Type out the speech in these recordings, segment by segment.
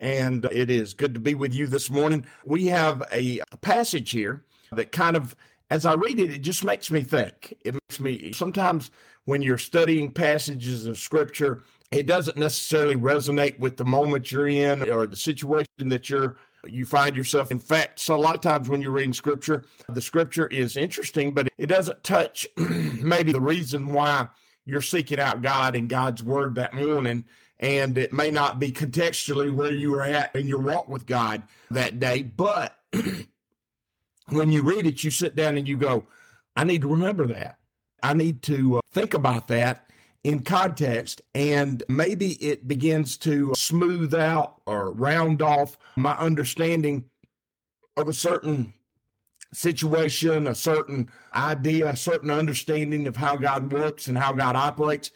And it is good to be with you this morning. We have a, passage here that kind of, as I read it, it just makes me think. It makes me sometimes when you're studying passages of scripture, it doesn't necessarily resonate with the moment you're in or the situation that you're you find yourself. In fact, so a lot of times when you're reading scripture, the scripture is interesting, but it doesn't touch maybe the reason why you're seeking out God and God's word that morning. And it may not be contextually where you are at in your walk with God that day. But when you read it, you sit down and you go, I need to remember that. I need to uh, think about that in context, and maybe it begins to smooth out or round off my understanding of a certain situation, a certain idea, a certain understanding of how God works and how God operates.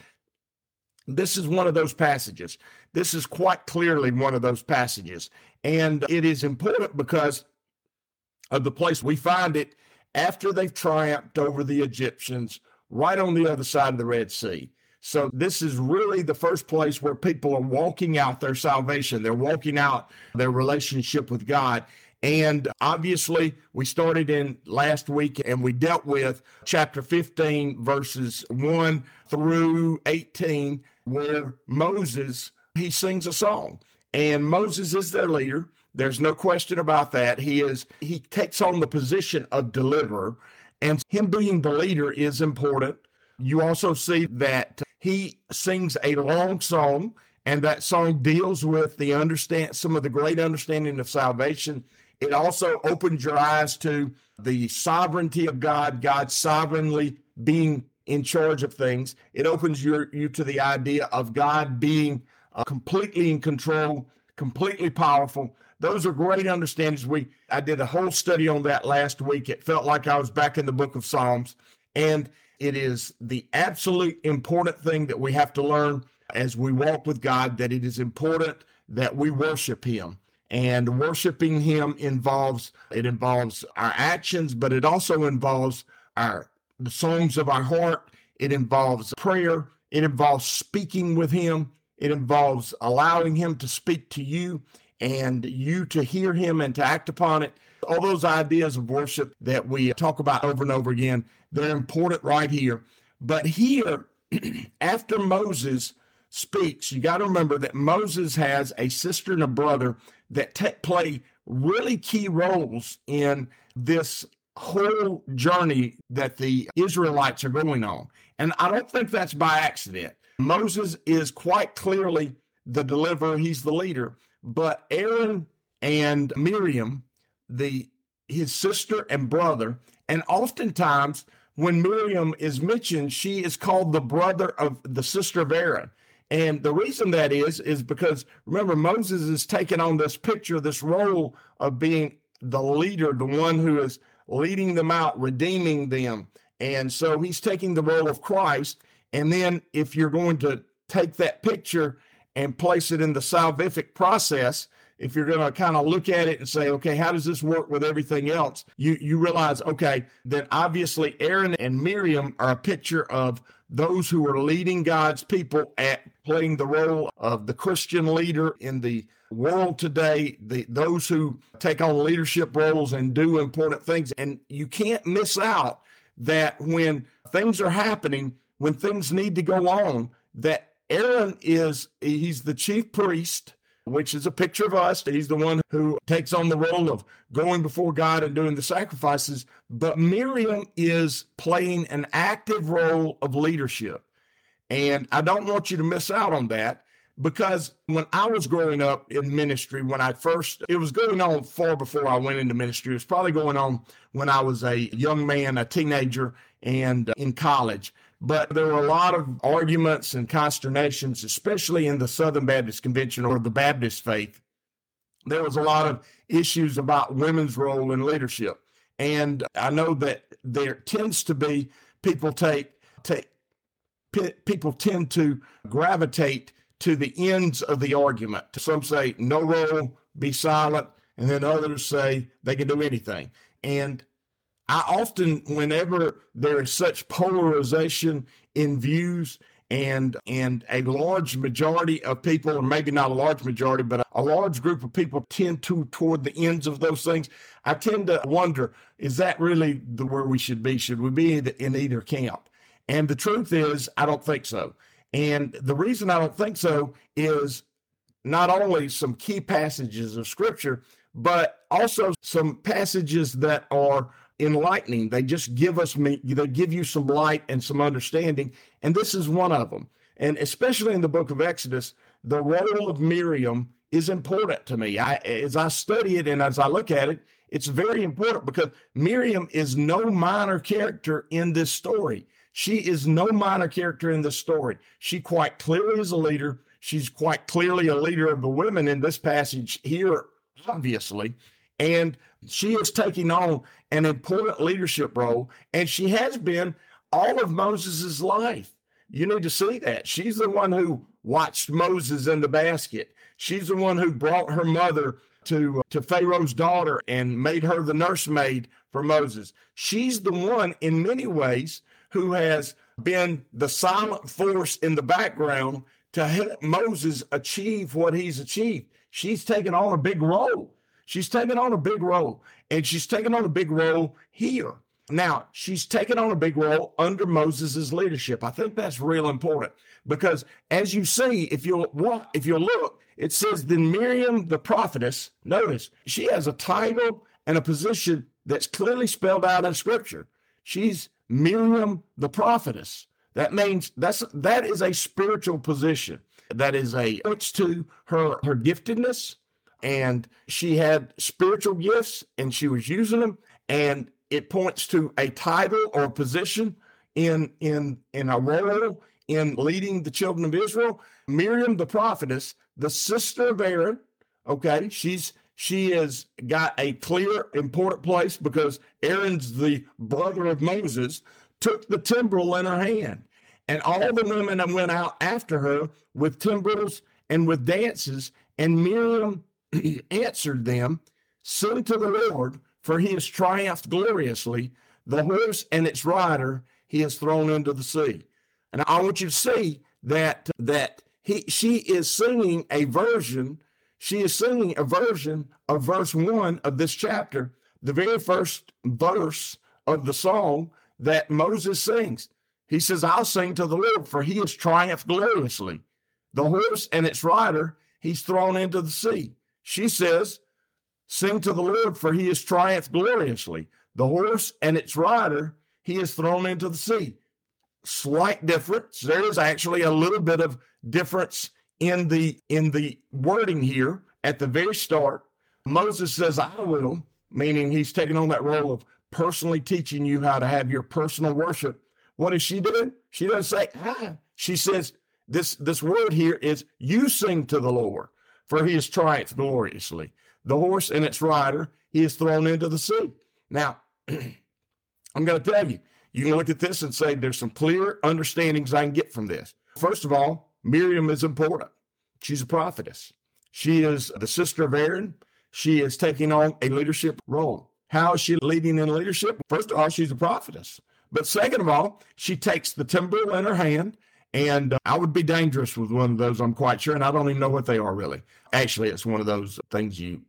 This is one of those passages. This is quite clearly one of those passages. And it is important because of the place we find it after they've triumphed over the Egyptians right on the other side of the Red Sea. So this is really the first place where people are walking out their salvation. They're walking out their relationship with God. And obviously, we started in last week and we dealt with chapter 15, verses 1 through 18, where Moses, he sings a song. And Moses is their leader. There's no question about that. He is he takes on the position of deliverer, and him being the leader is important. You also see that he sings a long song, and that song deals with the understand some of the great understanding of salvation. It also opens your eyes to the sovereignty of God, God sovereignly being in charge of things. It opens your, you to the idea of God being uh, completely in control, completely powerful. Those are great understandings. We I did a whole study on that last week. It felt like I was back in the book of Psalms. And it is the absolute important thing that we have to learn as we walk with God that it is important that we worship Him. And worshiping Him involves it involves our actions, but it also involves our the songs of our heart. It involves prayer. It involves speaking with Him. It involves allowing Him to speak to you and you to hear Him and to act upon it. All those ideas of worship that we talk about over and over again they're important right here. But here, after Moses speaks, you got to remember that Moses has a sister and a brother that play really key roles in this whole journey that the Israelites are going on. And I don't think that's by accident. Moses is quite clearly the deliverer, he's the leader, but Aaron and Miriam, the his sister and brother, and oftentimes when Miriam is mentioned, she is called the brother of the sister of Aaron. And the reason that is, is because remember, Moses is taking on this picture, this role of being the leader, the one who is leading them out, redeeming them. And so he's taking the role of Christ. And then if you're going to take that picture and place it in the salvific process, if you're going to kind of look at it and say, okay, how does this work with everything else? You you realize, okay, then obviously Aaron and Miriam are a picture of those who are leading God's people at playing the role of the Christian leader in the world today, the those who take on leadership roles and do important things. And you can't miss out that when things are happening, when things need to go on, that Aaron is he's the chief priest which is a picture of us. He's the one who takes on the role of going before God and doing the sacrifices. But Miriam is playing an active role of leadership. And I don't want you to miss out on that because when I was growing up in ministry, when I first, it was going on far before I went into ministry. It was probably going on when I was a young man, a teenager, and uh, in college. But there were a lot of arguments and consternations, especially in the Southern Baptist Convention or the Baptist faith. There was a lot of issues about women's role in leadership. And I know that there tends to be people take, take people tend to gravitate to the ends of the argument. Some say no role, be silent, and then others say they can do anything. And I often, whenever there is such polarization in views and and a large majority of people, or maybe not a large majority, but a large group of people tend to toward the ends of those things. I tend to wonder: is that really the where we should be? Should we be in either camp? And the truth is, I don't think so. And the reason I don't think so is not only some key passages of Scripture, but also some passages that are enlightening. They just give us they give you some light and some understanding, and this is one of them. And especially in the book of Exodus, the role of Miriam is important to me. I, as I study it and as I look at it, it's very important because Miriam is no minor character in this story. She is no minor character in this story. She quite clearly is a leader. She's quite clearly a leader of the women in this passage here, obviously. And she is taking on an important leadership role, and she has been all of Moses' life. You need to see that. She's the one who watched Moses in the basket. She's the one who brought her mother to, to Pharaoh's daughter and made her the nursemaid for Moses. She's the one, in many ways, who has been the silent force in the background to help Moses achieve what he's achieved. She's taken on a big role. She's taking on a big role, and she's taking on a big role here. Now, she's taken on a big role under Moses' leadership. I think that's real important because as you see, if you walk, if you look, it says then Miriam the prophetess, notice she has a title and a position that's clearly spelled out in scripture. She's Miriam the prophetess. That means that's that is a spiritual position. That is a points to her her giftedness, and she had spiritual gifts and she was using them and it points to a title or a position in in in a role in leading the children of Israel. Miriam the prophetess, the sister of Aaron, okay, she's she has got a clear important place because Aaron's the brother of Moses, took the timbrel in her hand. And all the women went out after her with timbrels and with dances, and Miriam answered them, Sing to the Lord, for he has triumphed gloriously. The horse and its rider he has thrown into the sea. And I want you to see that that he she is singing a version, she is singing a version of verse one of this chapter, the very first verse of the song that Moses sings. He says, I'll sing to the Lord, for he has triumphed gloriously. The horse and its rider he's thrown into the sea. She says, Sing to the Lord, for he has triumphed gloriously. The horse and its rider he is thrown into the sea. Slight difference. There is actually a little bit of difference in the in the wording here at the very start. Moses says, I will, meaning he's taking on that role of personally teaching you how to have your personal worship. What is she doing? She doesn't say, ah. She says, this, this word here is you sing to the Lord for he has triumphed gloriously. The horse and its rider he is thrown into the sea. Now, I'm going to tell you, you can look at this and say there's some clear understandings I can get from this. First of all, Miriam is important. She's a prophetess. She is the sister of Aaron. She is taking on a leadership role. How is she leading in leadership? First of all, she's a prophetess. But second of all, she takes the timbrel in her hand and uh, I would be dangerous with one of those, I'm quite sure. And I don't even know what they are really. Actually, it's one of those things you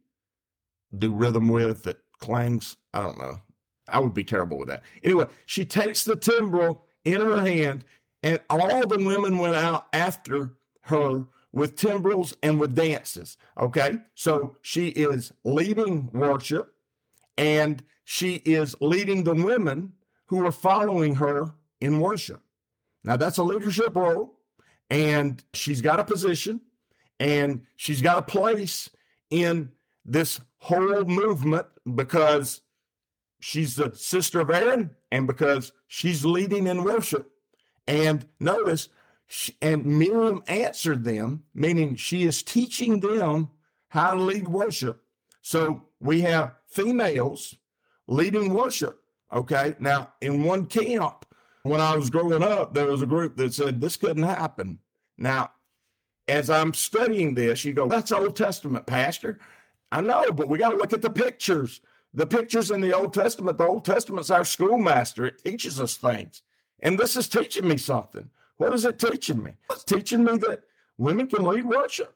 do rhythm with that clangs. I don't know. I would be terrible with that. Anyway, she takes the timbrel in her hand, and all the women went out after her with timbrels and with dances. Okay. So she is leading worship and she is leading the women who are following her in worship. Now, that's a leadership role, and she's got a position and she's got a place in this whole movement because she's the sister of Aaron and because she's leading in worship. And notice, and Miriam answered them, meaning she is teaching them how to lead worship. So we have females leading worship. Okay. Now, in one camp, when I was growing up, there was a group that said this couldn't happen. Now, as I'm studying this, you go, that's Old Testament, Pastor. I know, but we got to look at the pictures. The pictures in the Old Testament, the Old Testament's our schoolmaster. It teaches us things. And this is teaching me something. What is it teaching me? It's teaching me that women can lead worship.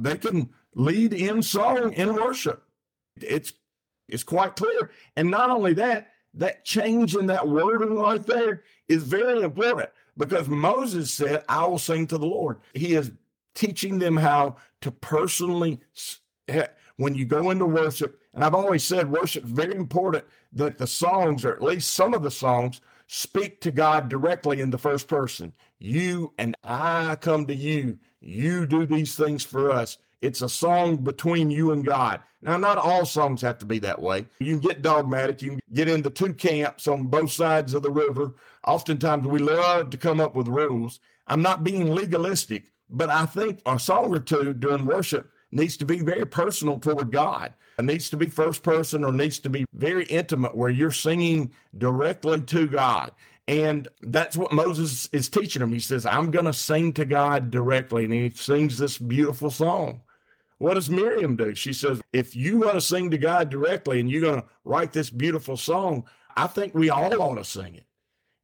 They can lead in song in worship. It's it's quite clear. And not only that, that change in that wording right there is very important because Moses said, I will sing to the Lord. He is teaching them how to personally, when you go into worship, and I've always said worship is very important that the songs, or at least some of the songs, speak to God directly in the first person. You and I come to you. You do these things for us. It's a song between you and God. Now, not all songs have to be that way. You can get dogmatic. You can get into two camps on both sides of the river. Oftentimes, we love to come up with rules. I'm not being legalistic, but I think a song or two during worship needs to be very personal toward God. It needs to be first person or needs to be very intimate where you're singing directly to God. And that's what Moses is teaching him. He says, I'm going to sing to God directly. And he sings this beautiful song. What does Miriam do? She says, if you want to sing to God directly and you're going to write this beautiful song, I think we all ought to sing it.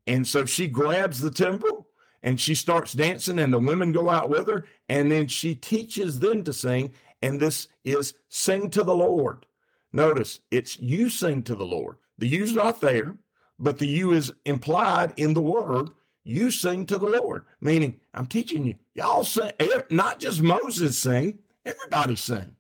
And so she grabs the timbrel and she starts dancing, and the women go out with her. And then she teaches them to sing. And this is sing to the Lord. Notice it's you sing to the Lord. The you's not there, but the you is implied in the word. You sing to the Lord, meaning I'm teaching you. Y'all sing, eh, not just Moses sing, Everybody sing.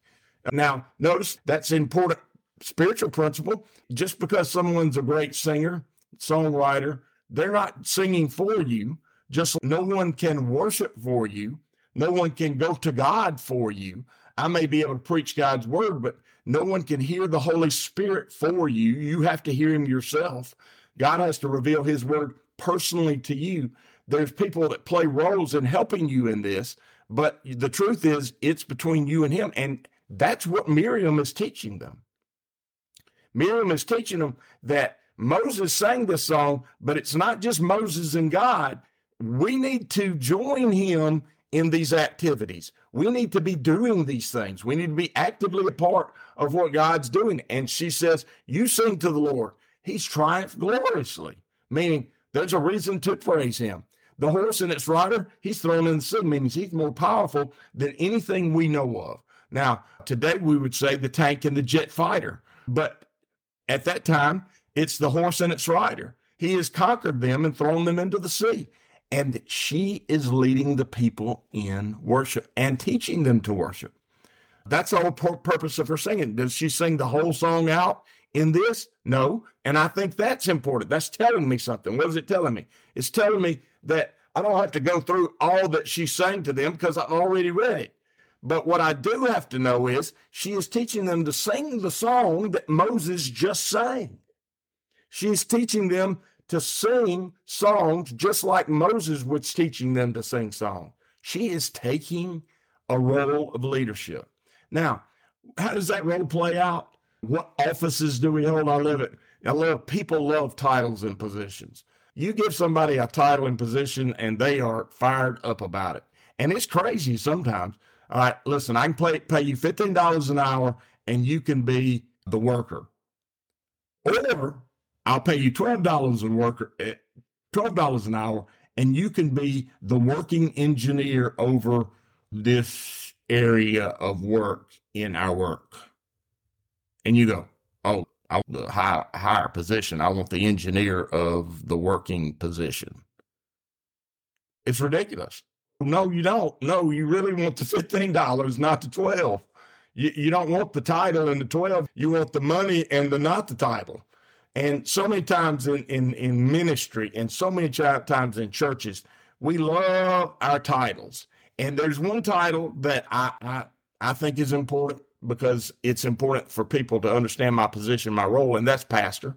Now, notice that's important spiritual principle. Just because someone's a great singer, songwriter, they're not singing for you. Just no one can worship for you. No one can go to God for you. I may be able to preach God's word, but no one can hear the Holy Spirit for you. You have to hear him yourself. God has to reveal his word personally to you. There's people that play roles in helping you in this, but the truth is, it's between you and him. And that's what Miriam is teaching them. Miriam is teaching them that Moses sang this song, but it's not just Moses and God. We need to join him in these activities. We need to be doing these things. We need to be actively a part of what God's doing. And she says, You sing to the Lord. He's triumphed gloriously, meaning there's a reason to praise him. The horse and its rider, he's thrown in the sea, means he's more powerful than anything we know of. Now, today we would say the tank and the jet fighter, but at that time, it's the horse and its rider. He has conquered them and thrown them into the sea. And she is leading the people in worship and teaching them to worship. That's the whole purpose of her singing. Does she sing the whole song out in this? No. And I think that's important. That's telling me something. What is it telling me? It's telling me that I don't have to go through all that she sang to them because I've already read it. But what I do have to know is she is teaching them to sing the song that Moses just sang. She's teaching them to sing songs just like Moses was teaching them to sing songs. She is taking a role of leadership. Now, how does that role play out? What offices do we hold? I love it. I love people love titles and positions. You give somebody a title and position, and they are fired up about it. And it's crazy sometimes. All right, listen, I can pay, pay you $15 an hour, and you can be the worker. Or I'll pay you $12 an worker, eh, $12 an hour, and you can be the working engineer over this area of work in our work. And you go, oh, I want the high, higher position. I want the engineer of the working position. It's ridiculous. No, you don't. No, you really want the $15, not the 12. You, you don't want the title and the 12. You want the money and the not the title. And so many times in, in, in ministry and so many times in churches, we love our titles. And there's one title that I, I, I think is important because it's important for people to understand my position, my role, and that's pastor,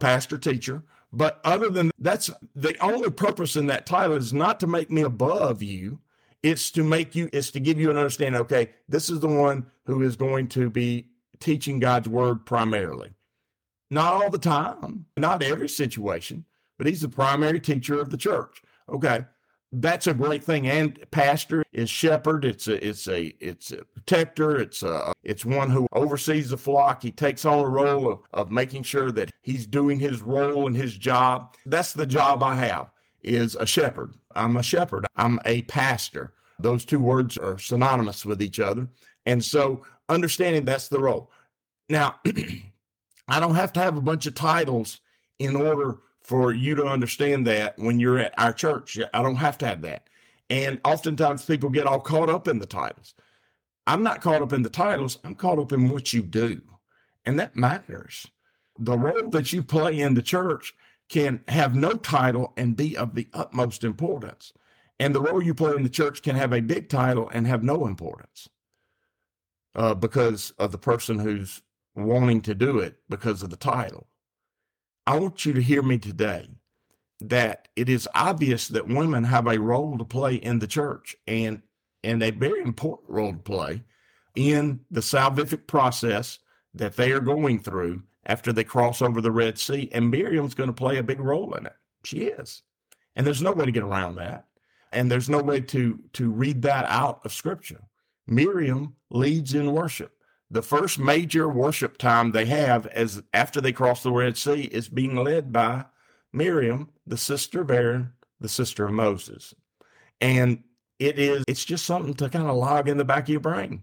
pastor teacher. But other than that's the only purpose in that title is not to make me above you. It's to make you, it's to give you an understanding. Okay, this is the one who is going to be teaching God's word primarily. Not all the time, not every situation, but he's the primary teacher of the church. Okay that's a great thing. And pastor is shepherd. It's a it's a it's a protector. It's a it's one who oversees the flock. He takes on the role of, of making sure that he's doing his role and his job. That's the job I have is a shepherd. I'm a shepherd. I'm a pastor. Those two words are synonymous with each other. And so understanding that's the role. Now, I don't have to have a bunch of titles in order for you to understand that when you're at our church. I don't have to have that. And oftentimes people get all caught up in the titles. I'm not caught up in the titles, I'm caught up in what you do. And that matters. The role that you play in the church can have no title and be of the utmost importance. And the role you play in the church can have a big title and have no importance uh, because of the person who's wanting to do it because of the title. I want you to hear me today that it is obvious that women have a role to play in the church and and a very important role to play in the salvific process that they are going through after they cross over the Red Sea. And Miriam's going to play a big role in it. She is. And there's no way to get around that. And there's no way to to read that out of scripture. Miriam leads in worship the first major worship time they have as after they cross the Red Sea is being led by Miriam, the sister of Aaron, the sister of Moses. And it is it's just something to kind of log in the back of your brain.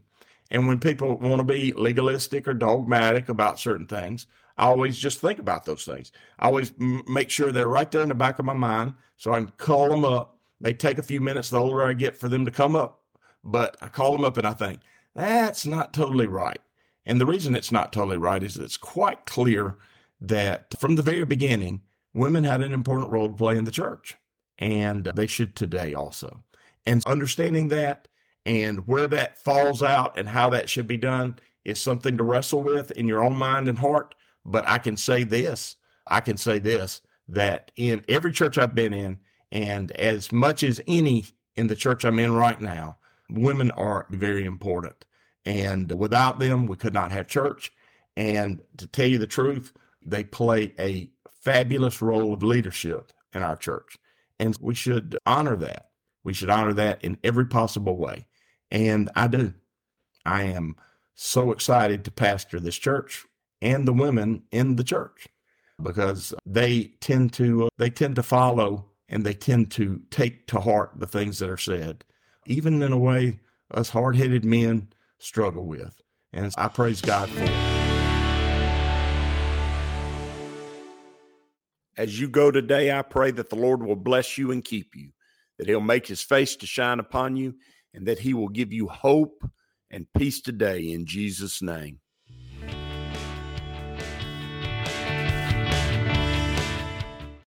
And when people want to be legalistic or dogmatic about certain things, I always just think about those things. I always m- make sure they're right there in the back of my mind so I can call them up. They take a few minutes the older I get for them to come up, but I call them up and I think, that's not totally right. And the reason it's not totally right is it's quite clear that from the very beginning, women had an important role to play in the church, and they should today also. And understanding that and where that falls out and how that should be done is something to wrestle with in your own mind and heart. But I can say this I can say this that in every church I've been in, and as much as any in the church I'm in right now, women are very important. And without them, we could not have church. And to tell you the truth, they play a fabulous role of leadership in our church. And we should honor that. We should honor that in every possible way. And I do. I am so excited to pastor this church and the women in the church because they tend to they tend to follow and they tend to take to heart the things that are said even in a way us hard-headed men struggle with. And I praise God for it. As you go today, I pray that the Lord will bless you and keep you, that He'll make His face to shine upon you, and that He will give you hope and peace today in Jesus' name.